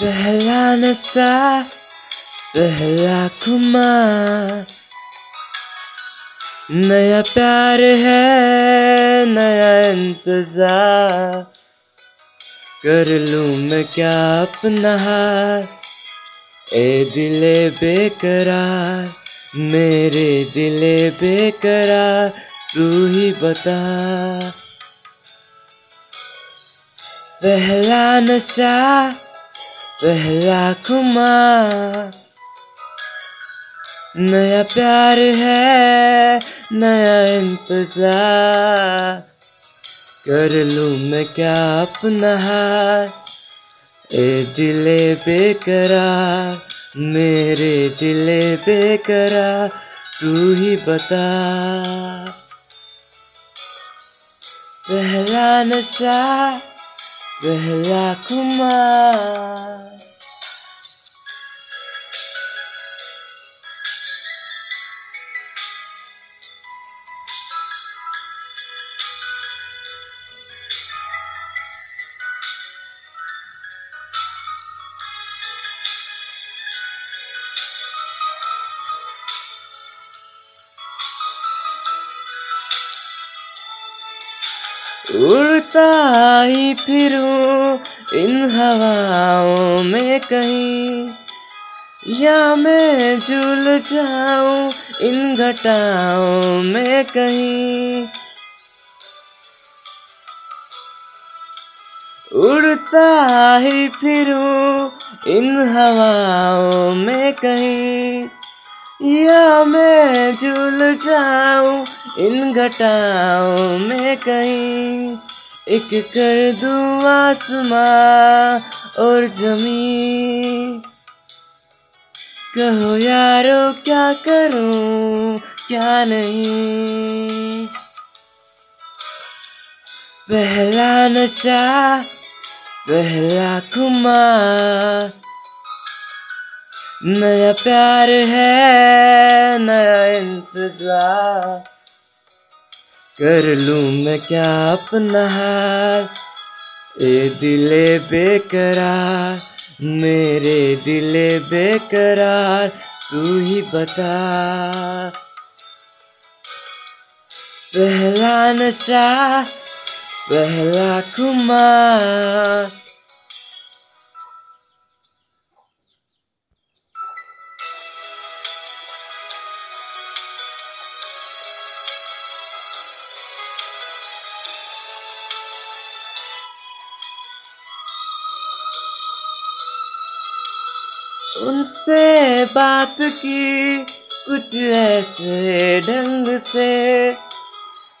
पहला नशा, पहला खुमा नया प्यार है, नया इंतज़ार। कर लूँ मैं क्या अपना ए दिले बेकरार, मेरे दिले बेकरार, तू ही बता। पहला नशा पहला खुमा नया प्यार है, नया इंतज़ार। कर लूँ मैं क्या अपना हाथ ए दिले बेकरार, मेरे दिले बेकरार, तू ही बता। पहला नशा पहला खुमा उड़ता ही फिरूं इन हवाओं में कहीं। या मैं झूल जाऊँ इन घटाओं में कहीं। उड़ता ही फिरूं इन हवाओं में कहीं। या मैं झूल जाऊँ इन घटाओं में कहीं एक कर दूँ आसमां और जमी कहो यारो, क्या करूँ, क्या नहीं? पहला नशा, पहला खुमार नया प्यार है, नया इंतज़ार। कर लूँ मैं क्या अपना हाल ए दिले बेकरार, मेरे दिले बेकरार, तू ही बता। पहला नशा, पहला खुमार। उनसे बात की कुछ ऐसे ढंग से।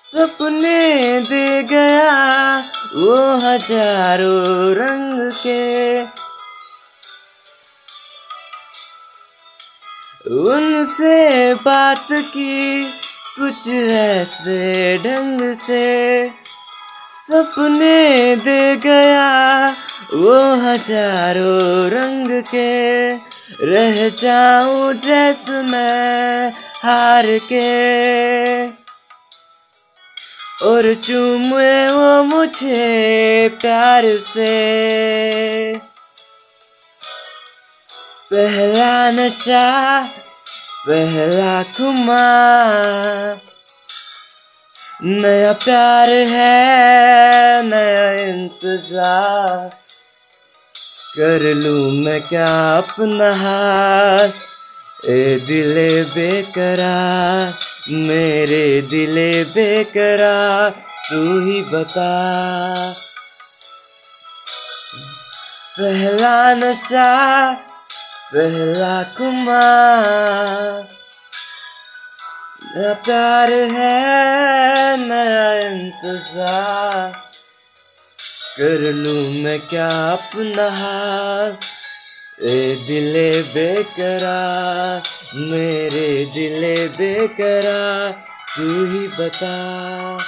सपने दे गया वो हज़ारों रंग के। उनसे बात की कुछ ऐसे ढंग से। सपने दे गया वो हज़ारों रंग के रह जाऊँ जैसे मैं हार के। और चूमे वो मुझे प्यार से। पहला नशा, पहला खुमार नया प्यार है, नया इंतज़ार। कर लूँ मैं क्या अपना हाथ ए दिले बेकरार, मेरे दिले बेकरार, तू ही बता। पहला नशा, पहला कुमार प्यार है, नया इंतज़ार। कर लूँ मैं क्या अपना हाल? ए दिले बेकरार, मेरे दिले बेकरार, तू ही बता।